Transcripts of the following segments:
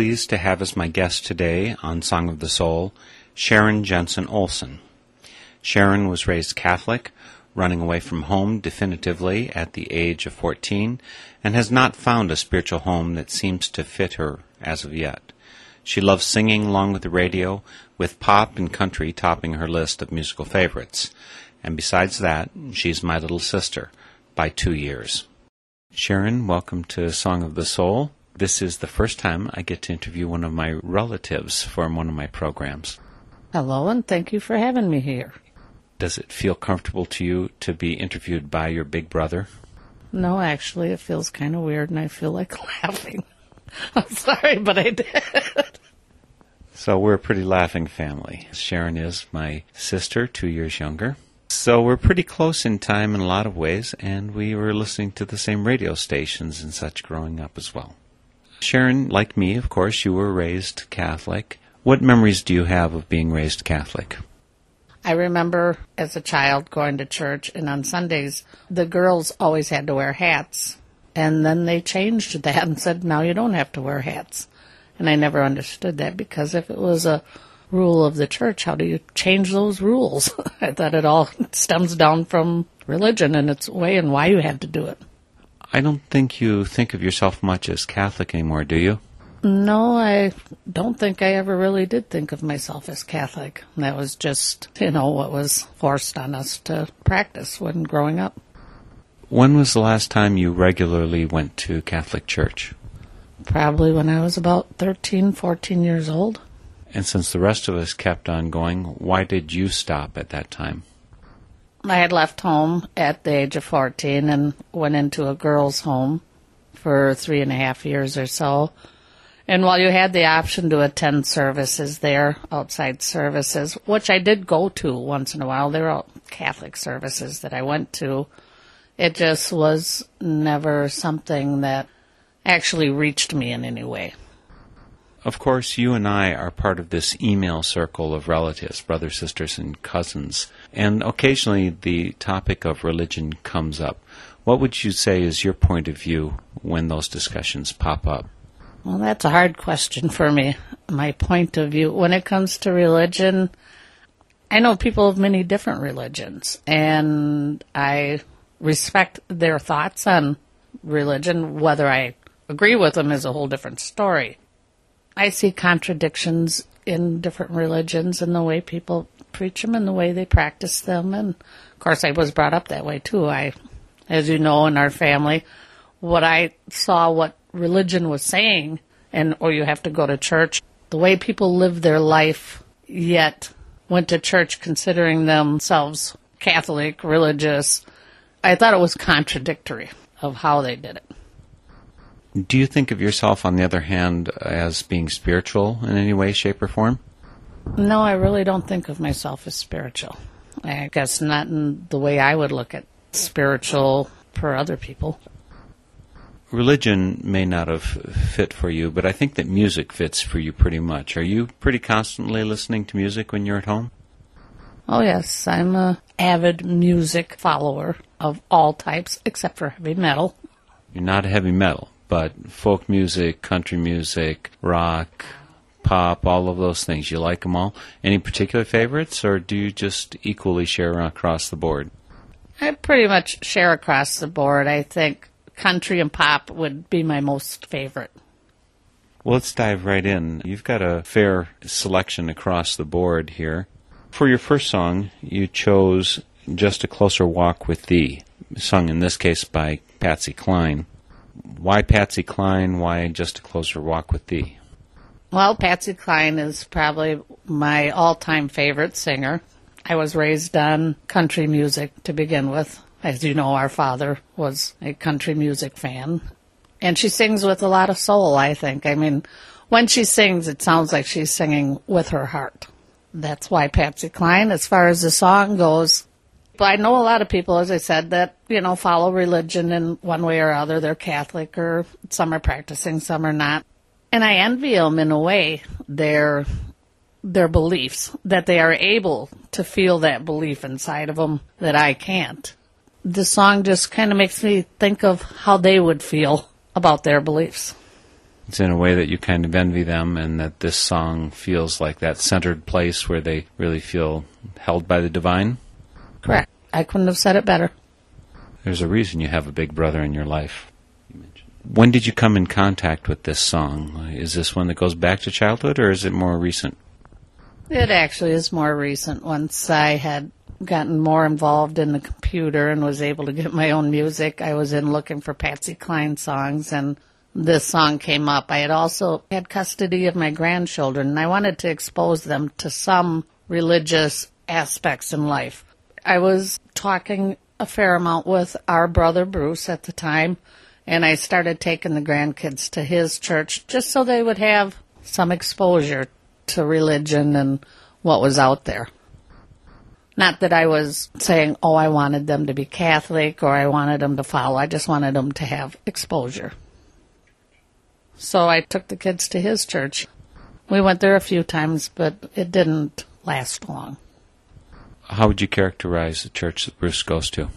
pleased to have as my guest today on Song of the Soul Sharon Jensen Olson. Sharon was raised Catholic, running away from home definitively at the age of 14, and has not found a spiritual home that seems to fit her as of yet. She loves singing along with the radio, with pop and country topping her list of musical favorites. And besides that, she's my little sister by two years. Sharon, welcome to Song of the Soul. This is the first time I get to interview one of my relatives from one of my programs. Hello, and thank you for having me here. Does it feel comfortable to you to be interviewed by your big brother? No, actually, it feels kind of weird, and I feel like laughing. I'm sorry, but I did. So we're a pretty laughing family. Sharon is my sister, two years younger. So we're pretty close in time in a lot of ways, and we were listening to the same radio stations and such growing up as well. Sharon, like me, of course, you were raised Catholic. What memories do you have of being raised Catholic? I remember as a child going to church, and on Sundays, the girls always had to wear hats. And then they changed that and said, now you don't have to wear hats. And I never understood that because if it was a rule of the church, how do you change those rules? I thought it all stems down from religion and its way and why you had to do it. I don't think you think of yourself much as Catholic anymore, do you? No, I don't think I ever really did think of myself as Catholic. That was just, you know, what was forced on us to practice when growing up. When was the last time you regularly went to Catholic church? Probably when I was about 13, 14 years old. And since the rest of us kept on going, why did you stop at that time? I had left home at the age of 14 and went into a girls' home for three and a half years or so. And while you had the option to attend services there, outside services, which I did go to once in a while, they were all Catholic services that I went to, it just was never something that actually reached me in any way. Of course, you and I are part of this email circle of relatives, brothers, sisters, and cousins, and occasionally the topic of religion comes up. What would you say is your point of view when those discussions pop up? Well, that's a hard question for me. My point of view, when it comes to religion, I know people of many different religions, and I respect their thoughts on religion, whether I agree with them is a whole different story. I see contradictions in different religions and the way people preach them and the way they practice them. And of course, I was brought up that way too. I, as you know, in our family, what I saw what religion was saying, and or you have to go to church, the way people live their life, yet went to church considering themselves Catholic, religious. I thought it was contradictory of how they did it. Do you think of yourself, on the other hand, as being spiritual in any way, shape, or form? No, I really don't think of myself as spiritual. I guess not in the way I would look at spiritual for other people. Religion may not have fit for you, but I think that music fits for you pretty much. Are you pretty constantly listening to music when you're at home? Oh yes, I'm a avid music follower of all types except for heavy metal. You're not heavy metal, but folk music, country music, rock, pop, all of those things. You like them all? Any particular favorites, or do you just equally share across the board? I pretty much share across the board. I think country and pop would be my most favorite. Well, let's dive right in. You've got a fair selection across the board here. For your first song, you chose Just a Closer Walk with Thee, sung in this case by Patsy Cline. Why Patsy Cline? Why Just a Closer Walk with Thee? Well, Patsy Cline is probably my all time favorite singer. I was raised on country music to begin with. As you know, our father was a country music fan. And she sings with a lot of soul, I think. I mean, when she sings, it sounds like she's singing with her heart. That's why Patsy Cline, as far as the song goes, I know a lot of people, as I said, that, you know, follow religion in one way or other. They're Catholic or some are practicing, some are not. And I envy them in a way, their, their beliefs, that they are able to feel that belief inside of them that I can't. The song just kind of makes me think of how they would feel about their beliefs. It's in a way that you kind of envy them, and that this song feels like that centered place where they really feel held by the divine. Correct. I couldn't have said it better. There's a reason you have a big brother in your life. When did you come in contact with this song? Is this one that goes back to childhood, or is it more recent? It actually is more recent. Once I had gotten more involved in the computer and was able to get my own music, I was in looking for Patsy Cline songs and this song came up. I had also had custody of my grandchildren and I wanted to expose them to some religious aspects in life. I was talking a fair amount with our brother Bruce at the time and I started taking the grandkids to his church just so they would have some exposure to religion and what was out there. Not that I was saying, oh, I wanted them to be Catholic or I wanted them to follow. I just wanted them to have exposure. So I took the kids to his church. We went there a few times, but it didn't last long. How would you characterize the church that Bruce goes to?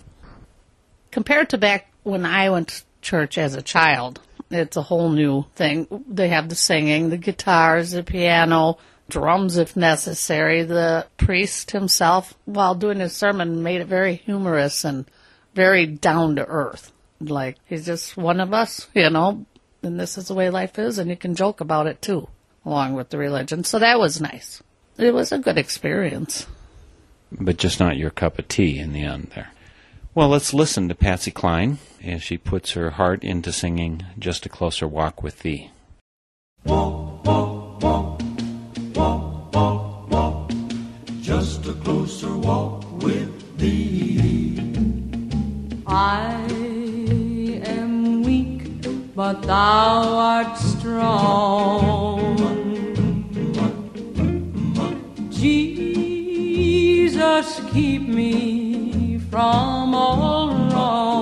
Compared to back when I went to church as a child, it's a whole new thing. They have the singing, the guitars, the piano, drums if necessary. The priest himself, while doing his sermon, made it very humorous and very down to earth. Like he's just one of us, you know, and this is the way life is, and you can joke about it too, along with the religion. So that was nice. It was a good experience. But just not your cup of tea in the end there. Well, let's listen to Patsy Cline as she puts her heart into singing Just a Closer Walk with Thee. Walk, walk, walk, walk, walk, walk, just a closer walk with thee. I am weak, but thou art strong. Jesus, keep me from all wrong.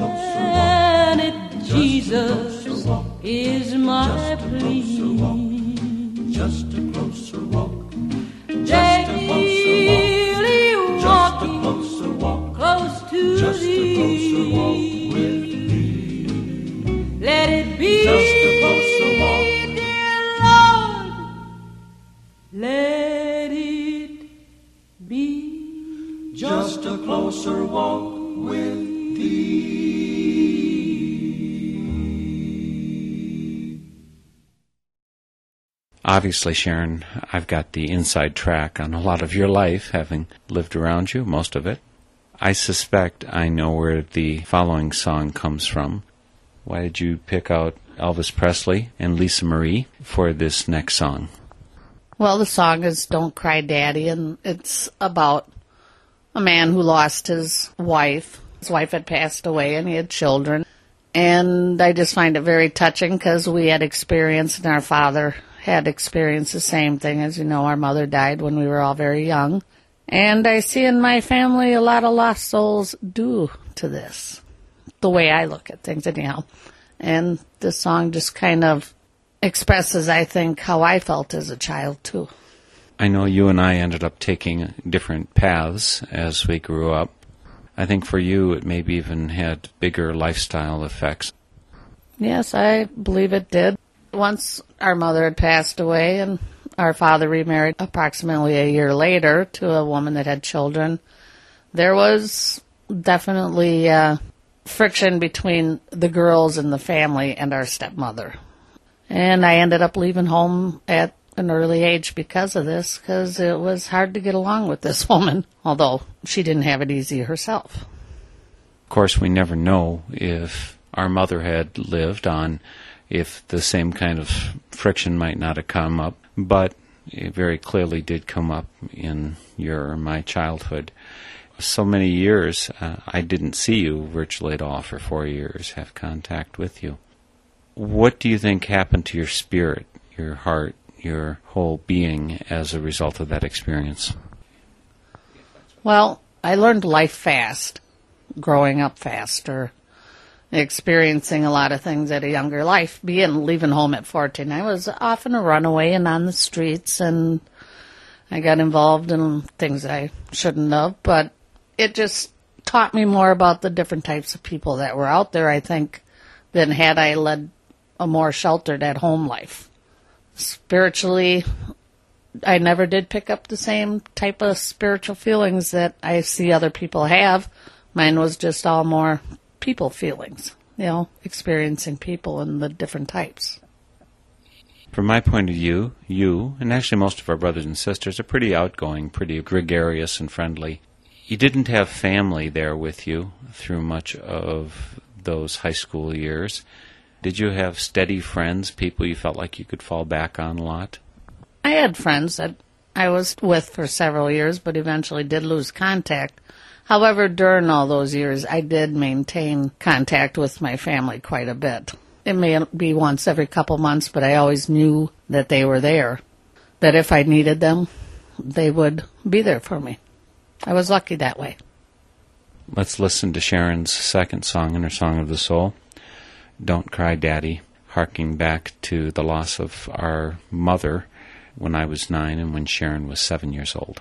Granted, Jesus is my plea. Obviously, Sharon, I've got the inside track on a lot of your life, having lived around you, most of it. I suspect I know where the following song comes from. Why did you pick out Elvis Presley and Lisa Marie for this next song? Well, the song is Don't Cry Daddy, and it's about a man who lost his wife. His wife had passed away and he had children. And I just find it very touching because we had experienced, and our father had experienced the same thing. As you know, our mother died when we were all very young. And I see in my family a lot of lost souls due to this, the way I look at things, anyhow. And this song just kind of expresses, I think, how I felt as a child, too. I know you and I ended up taking different paths as we grew up. I think for you, it maybe even had bigger lifestyle effects. Yes, I believe it did. Once our mother had passed away and our father remarried approximately a year later to a woman that had children, there was definitely uh, friction between the girls in the family and our stepmother. And I ended up leaving home at an early age because of this, because it was hard to get along with this woman, although she didn't have it easy herself. Of course, we never know if our mother had lived on, if the same kind of friction might not have come up, but it very clearly did come up in your my childhood. So many years, uh, I didn't see you virtually at all for four years, have contact with you. What do you think happened to your spirit, your heart, your whole being as a result of that experience? Well, I learned life fast, growing up faster, experiencing a lot of things at a younger life. Being leaving home at 14, I was often a runaway and on the streets, and I got involved in things I shouldn't have, but it just taught me more about the different types of people that were out there, I think, than had I led a more sheltered at home life. Spiritually, I never did pick up the same type of spiritual feelings that I see other people have. Mine was just all more people feelings, you know, experiencing people and the different types. From my point of view, you, and actually most of our brothers and sisters, are pretty outgoing, pretty gregarious and friendly. You didn't have family there with you through much of those high school years. Did you have steady friends, people you felt like you could fall back on a lot? I had friends that I was with for several years, but eventually did lose contact. However, during all those years, I did maintain contact with my family quite a bit. It may be once every couple months, but I always knew that they were there. That if I needed them, they would be there for me. I was lucky that way. Let's listen to Sharon's second song in her Song of the Soul. Don't Cry Daddy, harking back to the loss of our mother when I was nine and when Sharon was seven years old.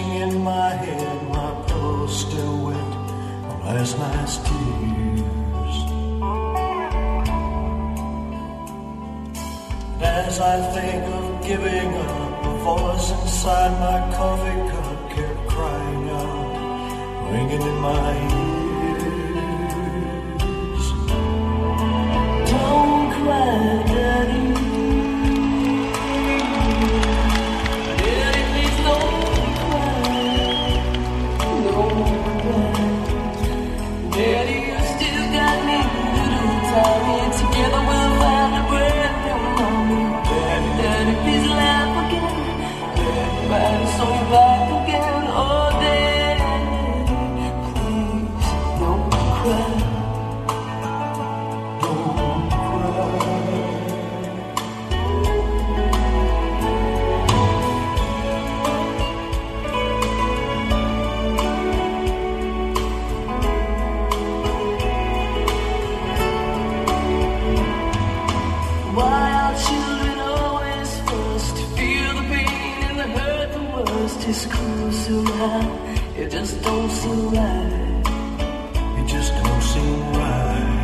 In my head. My pillow's still wet from last night's tears. And as I think of giving up, a voice inside my coffee cup kept crying out, ringing in my ears. Don't cry. Daddy, just don't seem right. It just don't seem right.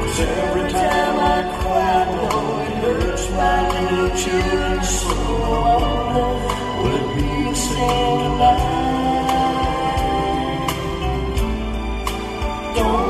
Cause every time I cry, I it hurts my little children's soul. I wonder, will it be the same tonight? Don't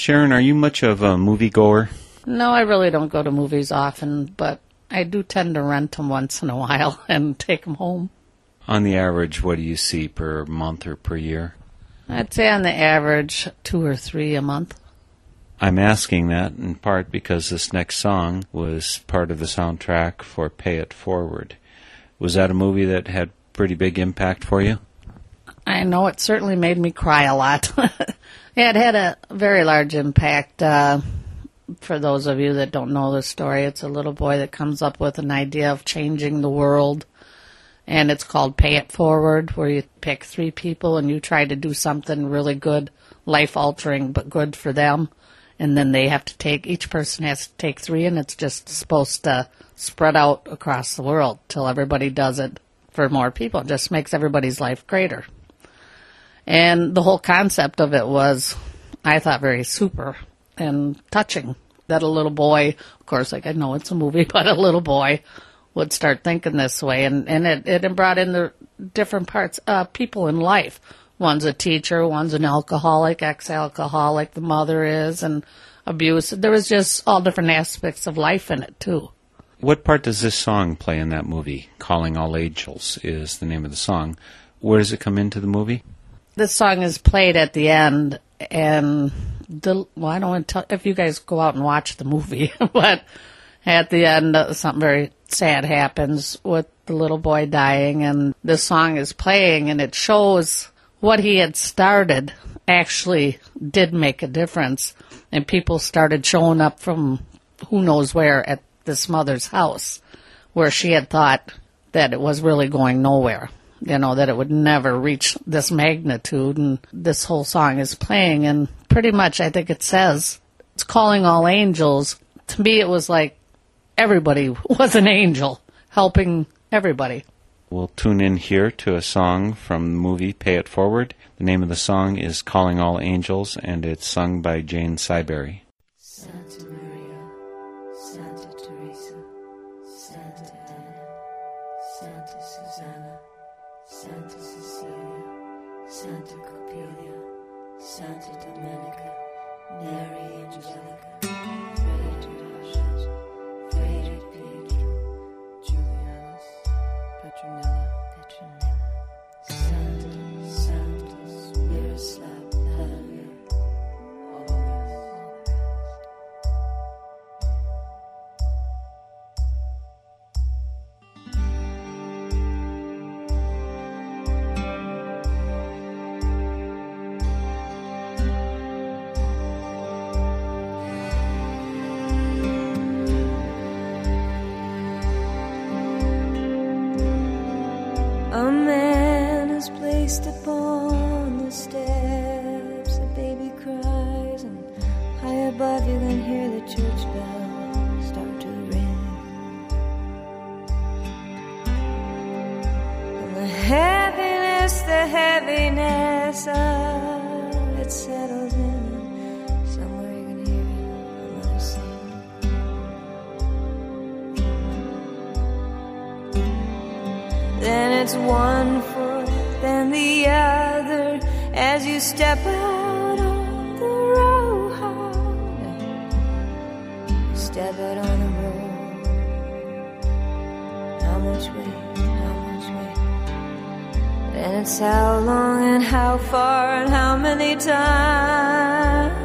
Sharon, are you much of a moviegoer? No, I really don't go to movies often, but I do tend to rent them once in a while and take them home. On the average, what do you see per month or per year? I'd say on the average, two or three a month. I'm asking that in part because this next song was part of the soundtrack for Pay It Forward. Was that a movie that had pretty big impact for you? I know it certainly made me cry a lot. yeah, it had a very large impact. Uh, for those of you that don't know the story, it's a little boy that comes up with an idea of changing the world. And it's called Pay It Forward, where you pick three people and you try to do something really good, life altering, but good for them. And then they have to take, each person has to take three, and it's just supposed to spread out across the world till everybody does it for more people. It just makes everybody's life greater. And the whole concept of it was, I thought, very super and touching. That a little boy, of course, like I know it's a movie, but a little boy would start thinking this way, and and it it brought in the different parts, uh, people in life. One's a teacher, one's an alcoholic, ex-alcoholic. The mother is, and abuse. There was just all different aspects of life in it too. What part does this song play in that movie? Calling All Angels is the name of the song. Where does it come into the movie? This song is played at the end, and the well, I don't want to tell if you guys go out and watch the movie, but at the end, uh, something very sad happens with the little boy dying, and this song is playing, and it shows what he had started actually did make a difference, and people started showing up from who knows where at this mother's house, where she had thought that it was really going nowhere. You know, that it would never reach this magnitude and this whole song is playing and pretty much I think it says it's calling all angels. To me it was like everybody was an angel helping everybody. We'll tune in here to a song from the movie Pay It Forward. The name of the song is Calling All Angels and it's sung by Jane Siberry. Santa Copilia, Santa much weight? How much weight? Then it's how long and how far and how many times.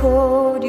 Crack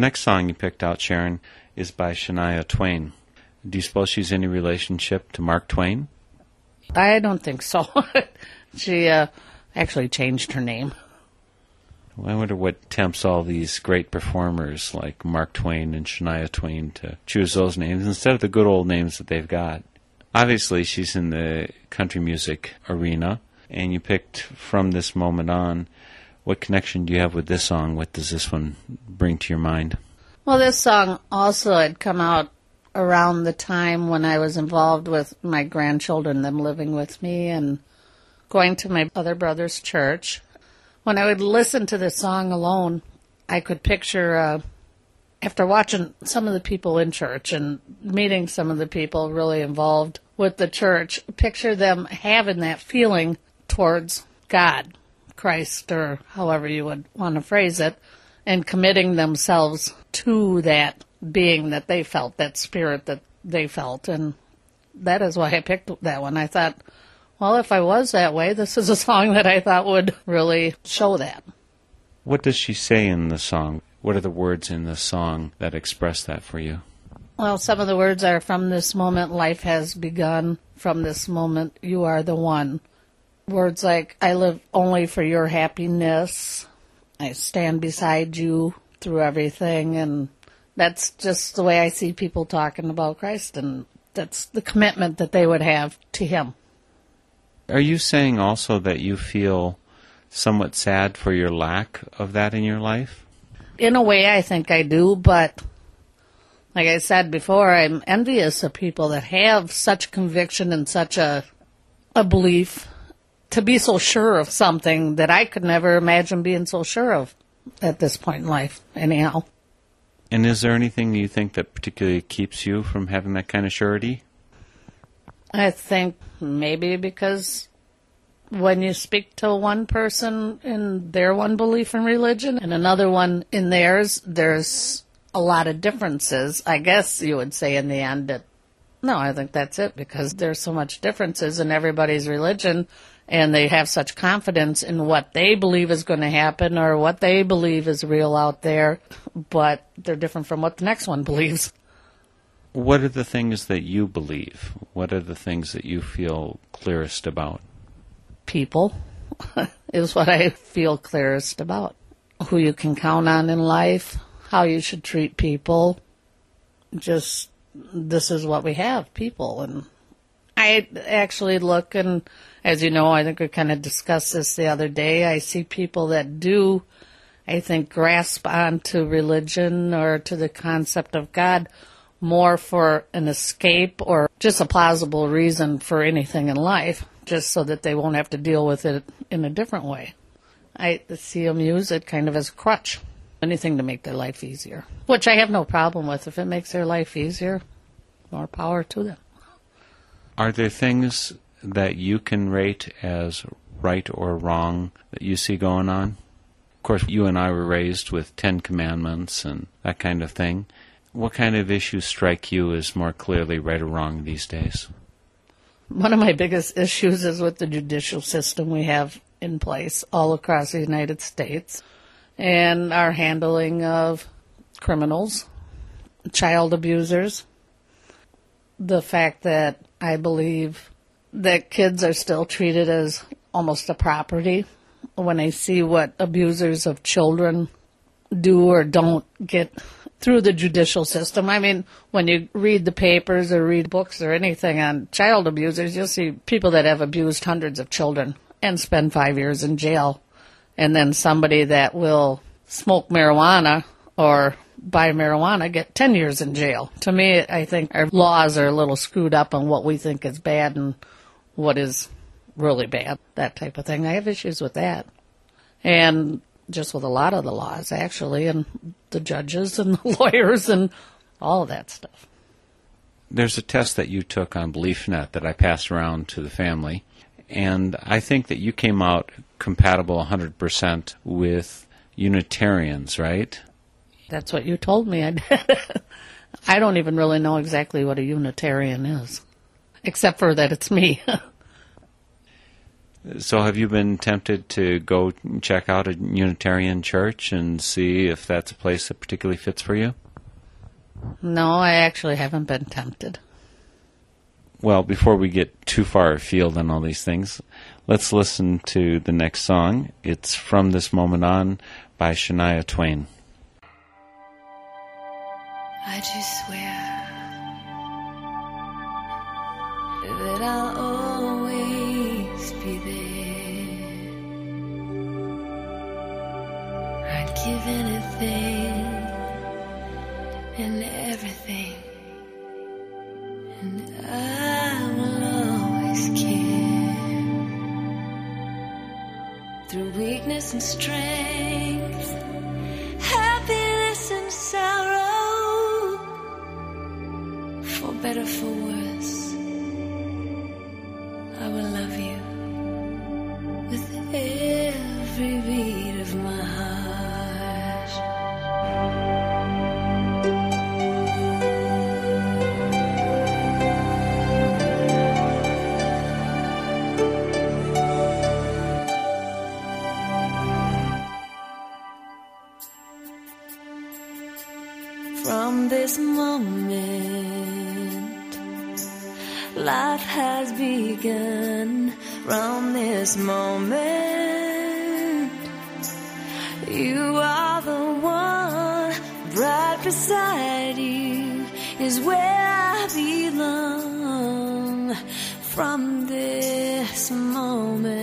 next song you picked out, Sharon, is by Shania Twain. Do you suppose she's any relationship to Mark Twain? I don't think so. she uh, actually changed her name. I wonder what tempts all these great performers like Mark Twain and Shania Twain to choose those names instead of the good old names that they've got. Obviously, she's in the country music arena, and you picked from this moment on. What connection do you have with this song? What does this one bring to your mind? Well, this song also had come out around the time when I was involved with my grandchildren, them living with me and going to my other brother's church. When I would listen to this song alone, I could picture, uh, after watching some of the people in church and meeting some of the people really involved with the church, picture them having that feeling towards God, Christ, or however you would want to phrase it, and committing themselves to that being that they felt, that spirit that they felt. And that is why I picked that one. I thought, well, if I was that way, this is a song that I thought would really show that. What does she say in the song? What are the words in the song that express that for you? Well, some of the words are from this moment life has begun. From this moment you are the one. Words like I live only for your happiness. I stand beside you through everything and that's just the way I see people talking about Christ and that's the commitment that they would have to him. Are you saying also that you feel somewhat sad for your lack of that in your life? In a way I think I do, but like I said before, I'm envious of people that have such conviction and such a a belief to be so sure of something that I could never imagine being so sure of at this point in life, anyhow. And is there anything you think that particularly keeps you from having that kind of surety? I think maybe because when you speak to one person in their one belief in religion and another one in theirs, there's a lot of differences. I guess you would say in the end that no, I think that's it because there's so much differences in everybody's religion and they have such confidence in what they believe is going to happen or what they believe is real out there, but they're different from what the next one believes. What are the things that you believe? What are the things that you feel clearest about? People is what I feel clearest about. Who you can count on in life, how you should treat people. Just this is what we have, people. And I actually look and as you know, I think we kind of discussed this the other day. I see people that do, I think, grasp onto religion or to the concept of God more for an escape or just a plausible reason for anything in life, just so that they won't have to deal with it in a different way. I see them use it kind of as a crutch, anything to make their life easier, which I have no problem with. If it makes their life easier, more power to them. Are there things that you can rate as right or wrong that you see going on? Of course, you and I were raised with Ten Commandments and that kind of thing. What kind of issues strike you as more clearly right or wrong these days? One of my biggest issues is with the judicial system we have in place all across the United States and our handling of criminals, child abusers. The fact that I believe that kids are still treated as almost a property when I see what abusers of children do or don't get through the judicial system. I mean, when you read the papers or read books or anything on child abusers, you'll see people that have abused hundreds of children and spend five years in jail. And then somebody that will smoke marijuana or buy marijuana get 10 years in jail. To me, I think our laws are a little screwed up on what we think is bad and what is really bad, that type of thing. I have issues with that. And just with a lot of the laws, actually, and the judges and the lawyers and all of that stuff. There's a test that you took on BeliefNet that I passed around to the family, and I think that you came out compatible 100% with Unitarians, right? That's what you told me I did. I don't even really know exactly what a Unitarian is, except for that it's me. So, have you been tempted to go check out a Unitarian church and see if that's a place that particularly fits for you? no, I actually haven't been tempted. Well, before we get too far afield on all these things, let's listen to the next song. It's From This Moment On by Shania Twain. I just swear that I'll always be there. I'd give anything and everything, and I will always care through weakness and strength happiness and sorrow, for better, for worse. Has begun. From this moment, you are the one. Right beside you is where I belong. From this moment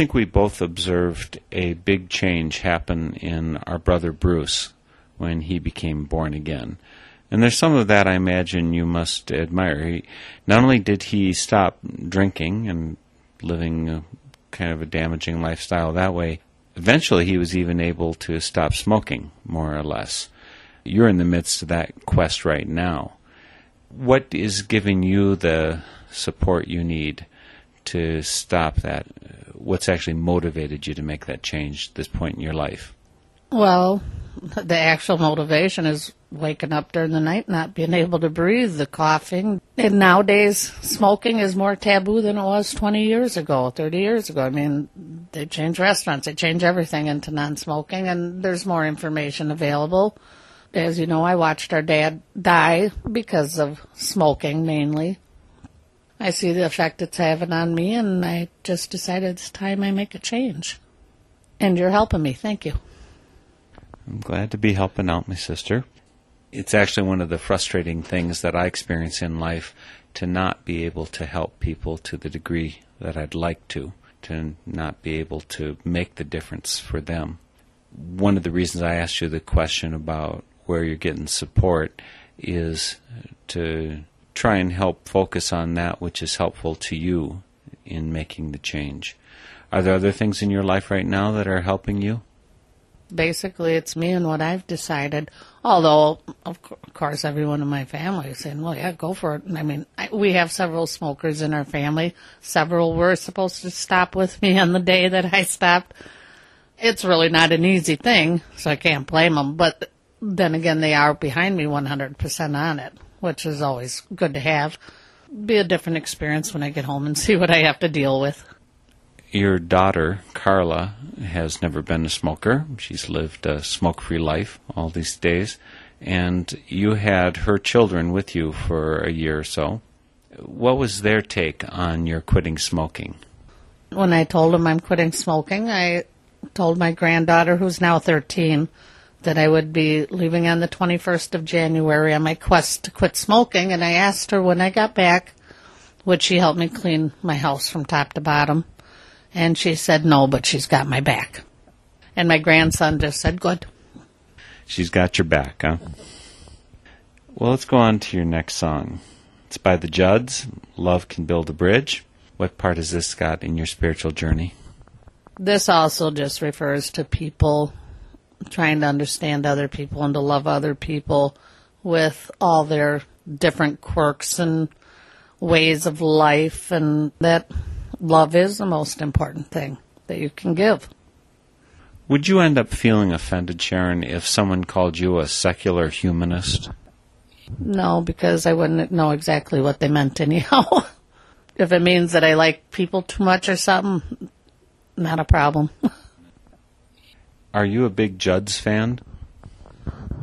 think we both observed a big change happen in our brother Bruce when he became born again. And there's some of that I imagine you must admire. He, not only did he stop drinking and living a, kind of a damaging lifestyle that way, eventually he was even able to stop smoking, more or less. You're in the midst of that quest right now. What is giving you the support you need to stop that? What's actually motivated you to make that change this point in your life? Well, the actual motivation is waking up during the night, not being able to breathe, the coughing. And nowadays, smoking is more taboo than it was 20 years ago, 30 years ago. I mean, they change restaurants, they change everything into non smoking, and there's more information available. As you know, I watched our dad die because of smoking mainly. I see the effect it's having on me, and I just decided it's time I make a change. And you're helping me. Thank you. I'm glad to be helping out my sister. It's actually one of the frustrating things that I experience in life to not be able to help people to the degree that I'd like to, to not be able to make the difference for them. One of the reasons I asked you the question about where you're getting support is to try and help focus on that which is helpful to you in making the change. Are there other things in your life right now that are helping you? basically it's me and what I've decided. Although, of course, everyone in my family is saying, "Well, yeah, go for it." I mean, I, we have several smokers in our family. Several were supposed to stop with me on the day that I stopped. It's really not an easy thing, so I can't blame them. But then again, they are behind me 100% on it, which is always good to have. Be a different experience when I get home and see what I have to deal with. Your daughter, Carla, has never been a smoker. She's lived a smoke free life all these days. And you had her children with you for a year or so. What was their take on your quitting smoking? when I told them I'm quitting smoking, I told my granddaughter, who's now 13, that I would be leaving on the 21st of January on my quest to quit smoking. And I asked her when I got back, would she help me clean my house from top to bottom? And she said no, but she's got my back. And my grandson just said, good. She's got your back, huh? Well, let's go on to your next song. It's by the Judds. Love Can Build a Bridge. What part has this got in your spiritual journey? This also just refers to people trying to understand other people and to love other people with all their different quirks and ways of life and that love is the most important thing that you can give. Would you end up feeling offended, Sharon, if someone called you a secular humanist? No, because I wouldn't know exactly what they meant anyhow. if it means that I like people too much or something, not a problem. Are you a big Judds fan?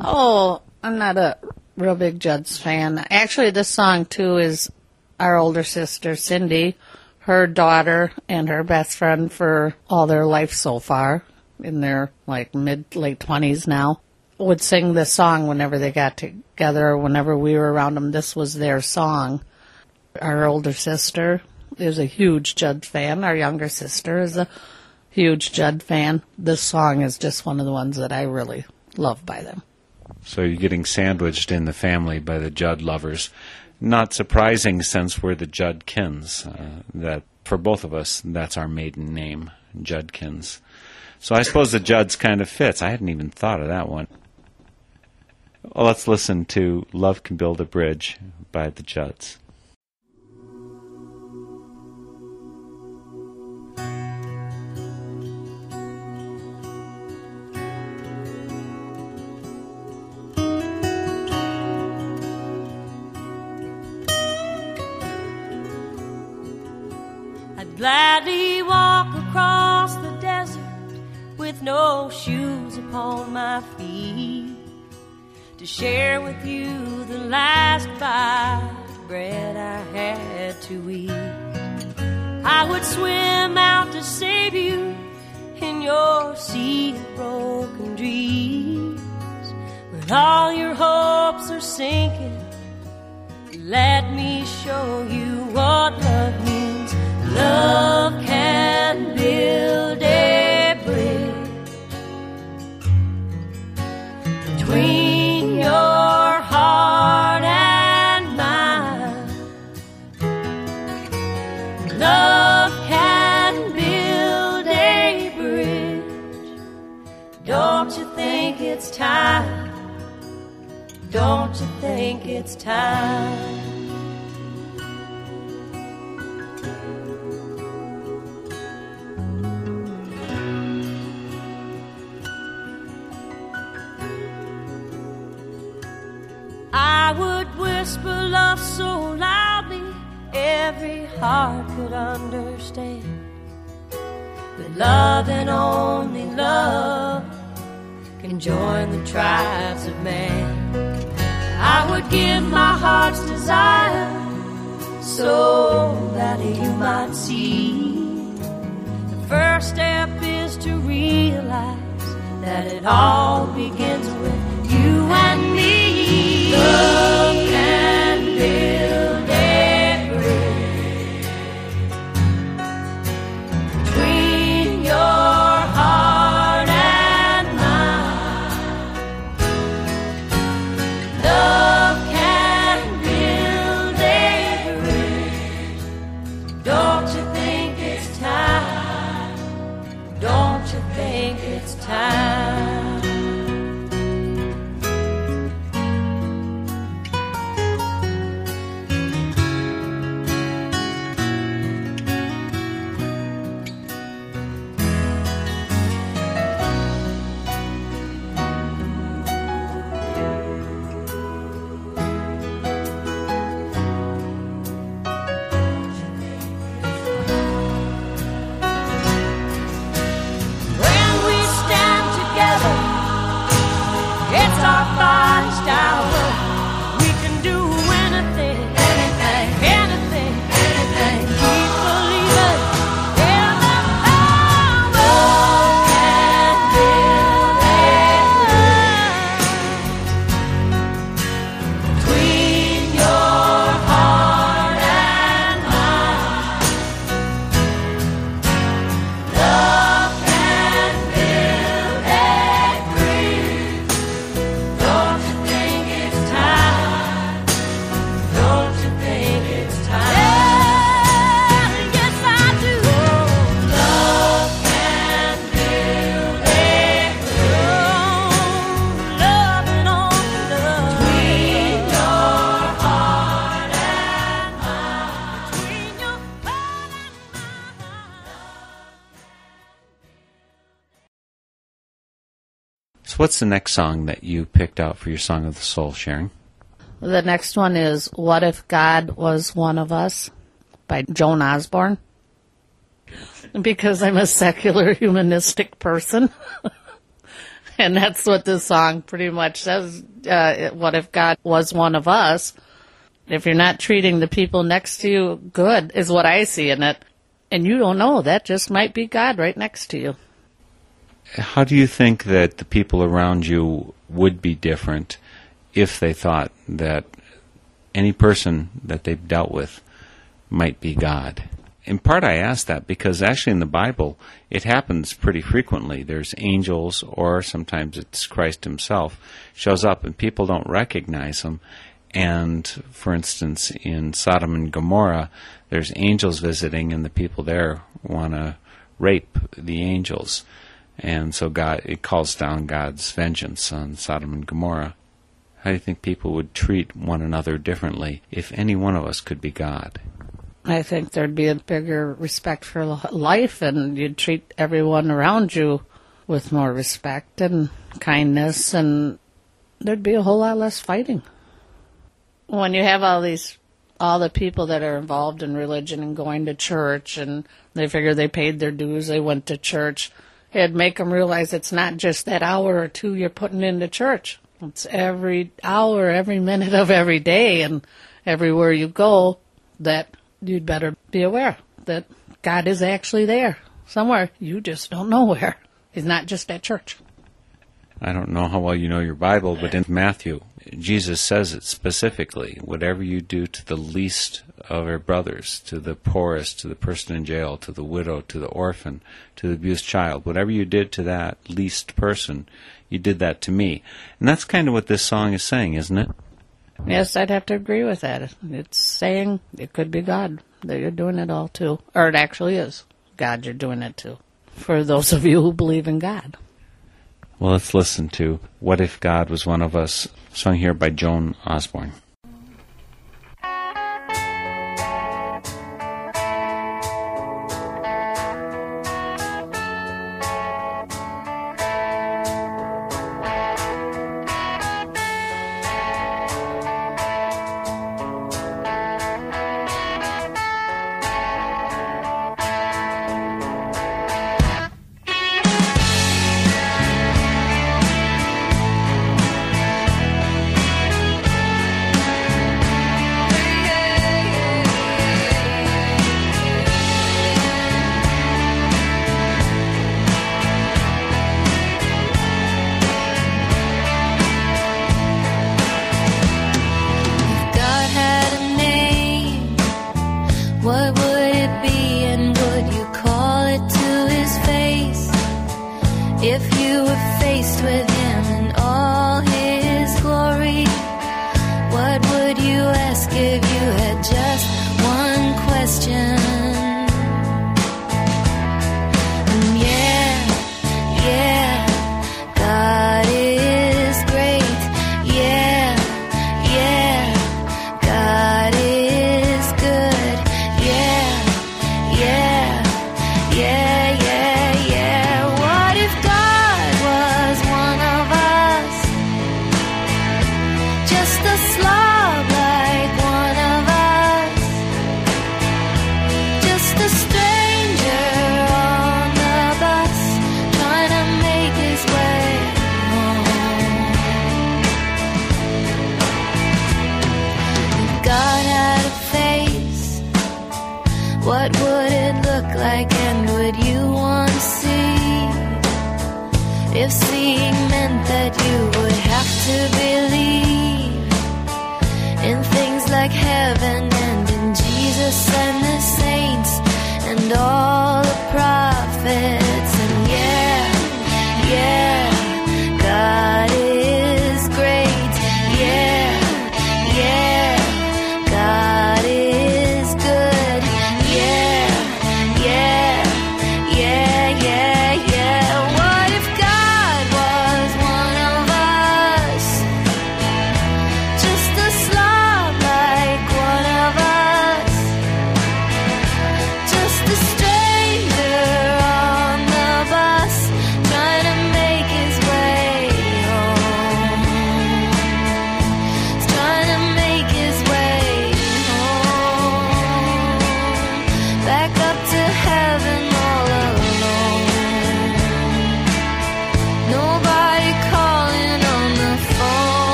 Oh, I'm not a real big Judds fan. Actually, this song too is our older sister Cindy, her daughter, and her best friend for all their life so far, in their like mid late twenties now, would sing this song whenever they got together. or Whenever we were around them, this was their song. Our older sister is a huge Judd fan. Our younger sister is a huge Judd fan. This song is just one of the ones that I really love by them. So you're getting sandwiched in the family by the Judd lovers. Not surprising since we're the Judkins. Uh, that for both of us, that's our maiden name, Judkins. So I suppose the Judds kind of fits. I hadn't even thought of that one. Well, let's listen to Love Can Build a Bridge by the Judds. Gladly walk across the desert with no shoes upon my feet to share with you the last bite of bread I had to eat. I would swim out to save you in your sea of broken dreams. When all your hopes are sinking, let me show you what love means. Love can build a bridge between your heart and mine. Love can build a bridge. Don't you think it's time? Don't you think it's time? Whisper love so loudly every heart could understand. That love and only love can join the tribes of man. I would give my heart's desire so that you might see. The first step is to realize that it all begins with you and me. Love what's the next song that you picked out for your Song of the Soul, Sharon? The next one is What If God Was One of Us by Joan Osborne. Because I'm a secular humanistic person. and that's what this song pretty much says. Uh, what if God was one of us? If you're not treating the people next to you good, is what I see in it. And you don't know, that just might be God right next to you. How do you think that the people around you would be different if they thought that any person that they've dealt with might be God? In part, I ask that because actually in the Bible, it happens pretty frequently. There's angels, or sometimes it's Christ Himself, shows up and people don't recognize Him. And for instance, in Sodom and Gomorrah, there's angels visiting, and the people there want to rape the angels. And so God, it calls down God's vengeance on Sodom and Gomorrah. How do you think people would treat one another differently if any one of us could be God? I think there'd be a bigger respect for life, and you'd treat everyone around you with more respect and kindness, and there'd be a whole lot less fighting. When you have all these, all the people that are involved in religion and going to church, and they figure they paid their dues, they went to church, it'd make them realize it's not just that hour or two you're putting into church. It's every hour, every minute of every day, and everywhere you go, that you'd better be aware that God is actually there somewhere. You just don't know where. He's not just at church. I don't know how well you know your Bible, but in Matthew, Jesus says it specifically. Whatever you do to the least of your brothers, to the poorest, to the person in jail, to the widow, to the orphan, to the abused child, whatever you did to that least person, you did that to me. And that's kind of what this song is saying, isn't it? Yes, I'd have to agree with that. It's saying it could be God that you're doing it all to. Or it actually is God you're doing it to. For those of you who believe in God. Well, let's listen to What If God Was One of Us, sung here by Joan Osborne.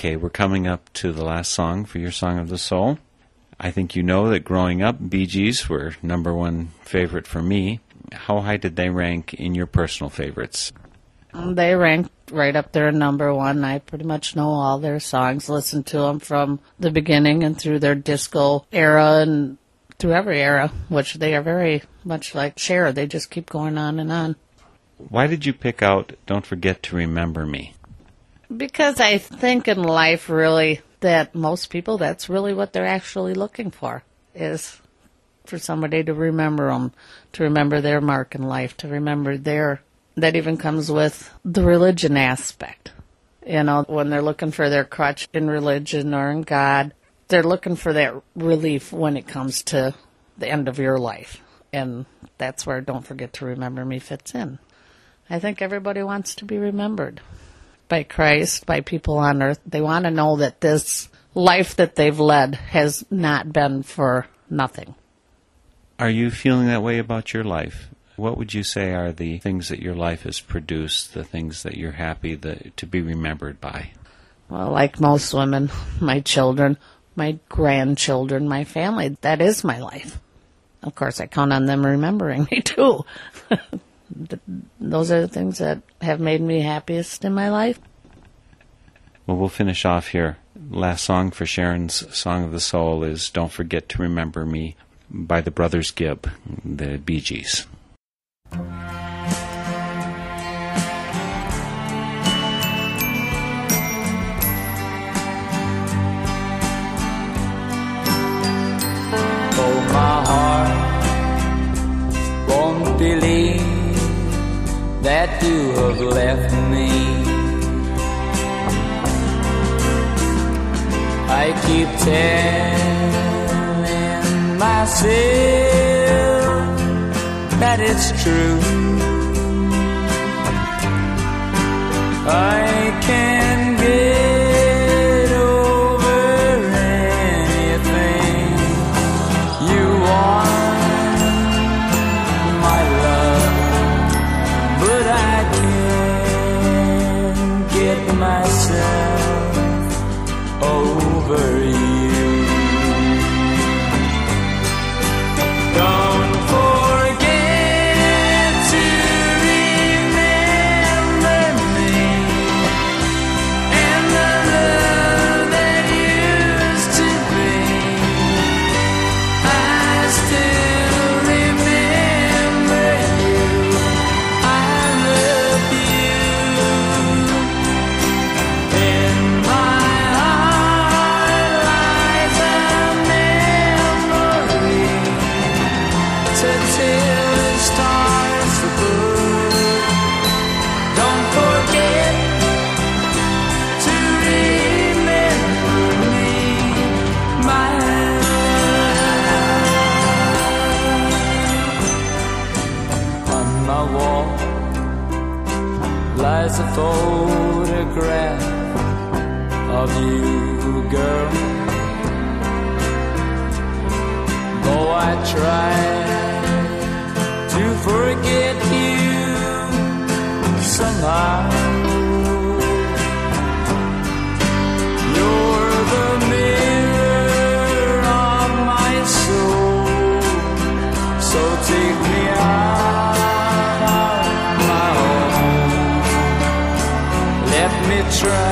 Okay, we're coming up to the last song for your Song of the Soul. I think you know that growing up, Bee Gees were number one favorite for me. How high did they rank in your personal favorites? Um, they ranked right up there, number one. I pretty much know all their songs, listened to them from the beginning and through their disco era and through every era, which they are very much like Cher. They just keep going on and on. Why did you pick out Don't Forget to Remember Me? Because I think in life, really, that most people, that's really what they're actually looking for, is for somebody to remember them, to remember their mark in life, to remember their, that even comes with the religion aspect. You know, when they're looking for their crutch in religion or in God, they're looking for that relief when it comes to the end of your life. And that's where Don't Forget to Remember Me fits in. I think everybody wants to be remembered by Christ, by people on earth. They want to know that this life that they've led has not been for nothing. Are you feeling that way about your life? What would you say are the things that your life has produced, the things that you're happy that, to be remembered by? Well, like most women, my children, my grandchildren, my family, that is my life. Of course, I count on them remembering me too. Th- Those are the things that have made me happiest in my life. Well, we'll finish off here. Last song for Sharon's Song of the Soul is Don't Forget to Remember Me by the Brothers Gibb, the Bee Gees. Oh, my heart won't believe that you have left me. I keep telling myself that it's true. I can photograph of you, girl. Though I try to forget you somehow. Try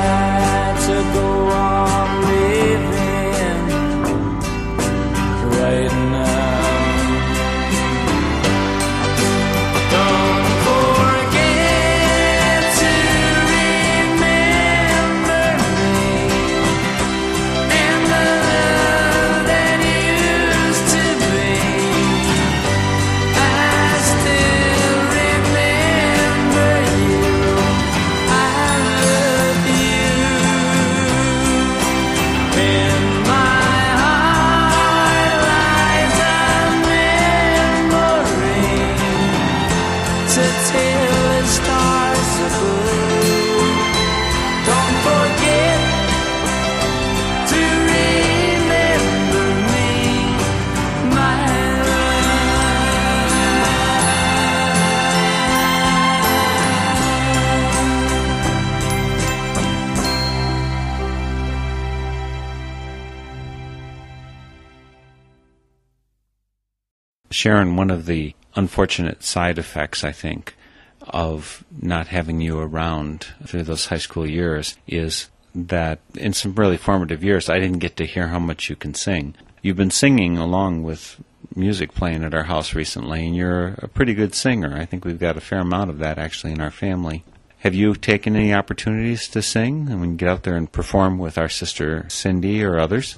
Sharon, one of the unfortunate side effects, I think, of not having you around through those high school years is that in some really formative years, I didn't get to hear how much you can sing. You've been singing along with music playing at our house recently, and you're a pretty good singer. I think we've got a fair amount of that actually in our family. Have you taken any opportunities to sing and we can get out there and perform with our sister Cindy or others?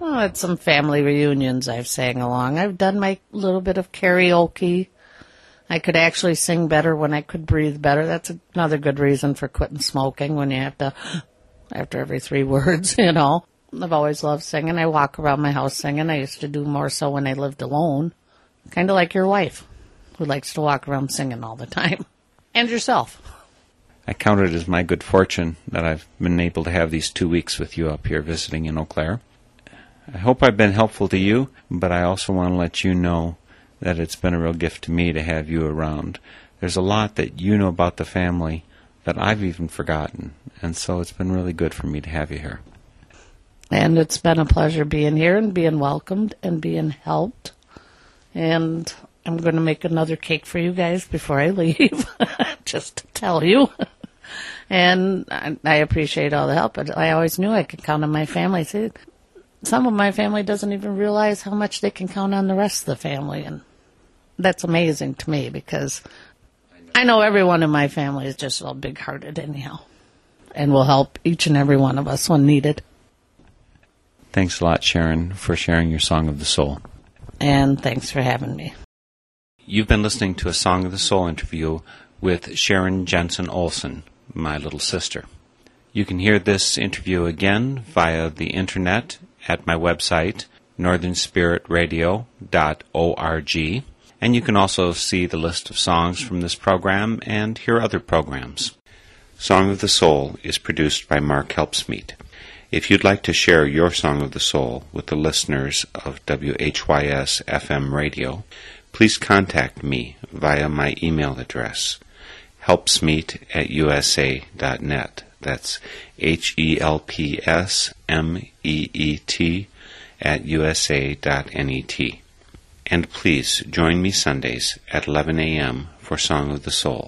Well, at some family reunions, I've sang along. I've done my little bit of karaoke. I could actually sing better when I could breathe better. That's another good reason for quitting smoking when you have to, after every three words, you know. I've always loved singing. I walk around my house singing. I used to do more so when I lived alone. Kind of like your wife, who likes to walk around singing all the time. And yourself. I count it as my good fortune that I've been able to have these two weeks with you up here visiting in Eau Claire. I hope I've been helpful to you, but I also want to let you know that it's been a real gift to me to have you around. There's a lot that you know about the family that I've even forgotten, and so it's been really good for me to have you here. And it's been a pleasure being here and being welcomed and being helped. And I'm going to make another cake for you guys before I leave, just to tell you. and I, appreciate all the help, but I always knew I could count on my family. See, some of my family doesn't even realize how much they can count on the rest of the family, and that's amazing to me because I know everyone in my family is just all big-hearted anyhow, and will help each and every one of us when needed. Thanks a lot, Sharon, for sharing your Song of the Soul. And thanks for having me. You've been listening to a Song of the Soul interview with Sharon Jensen Olson, my little sister. You can hear this interview again via the internet at my website, northernspiritradio.org, and you can also see the list of songs from this program and hear other programs. Song of the Soul is produced by Mark Helpsmeet. If you'd like to share your Song of the Soul with the listeners of WHYS FM radio, please contact me via my email address, helpsmeet at usa.net. That's H E L P S M E E T at usa.net. And please join me Sundays at 11 a.m. for Song of the Soul.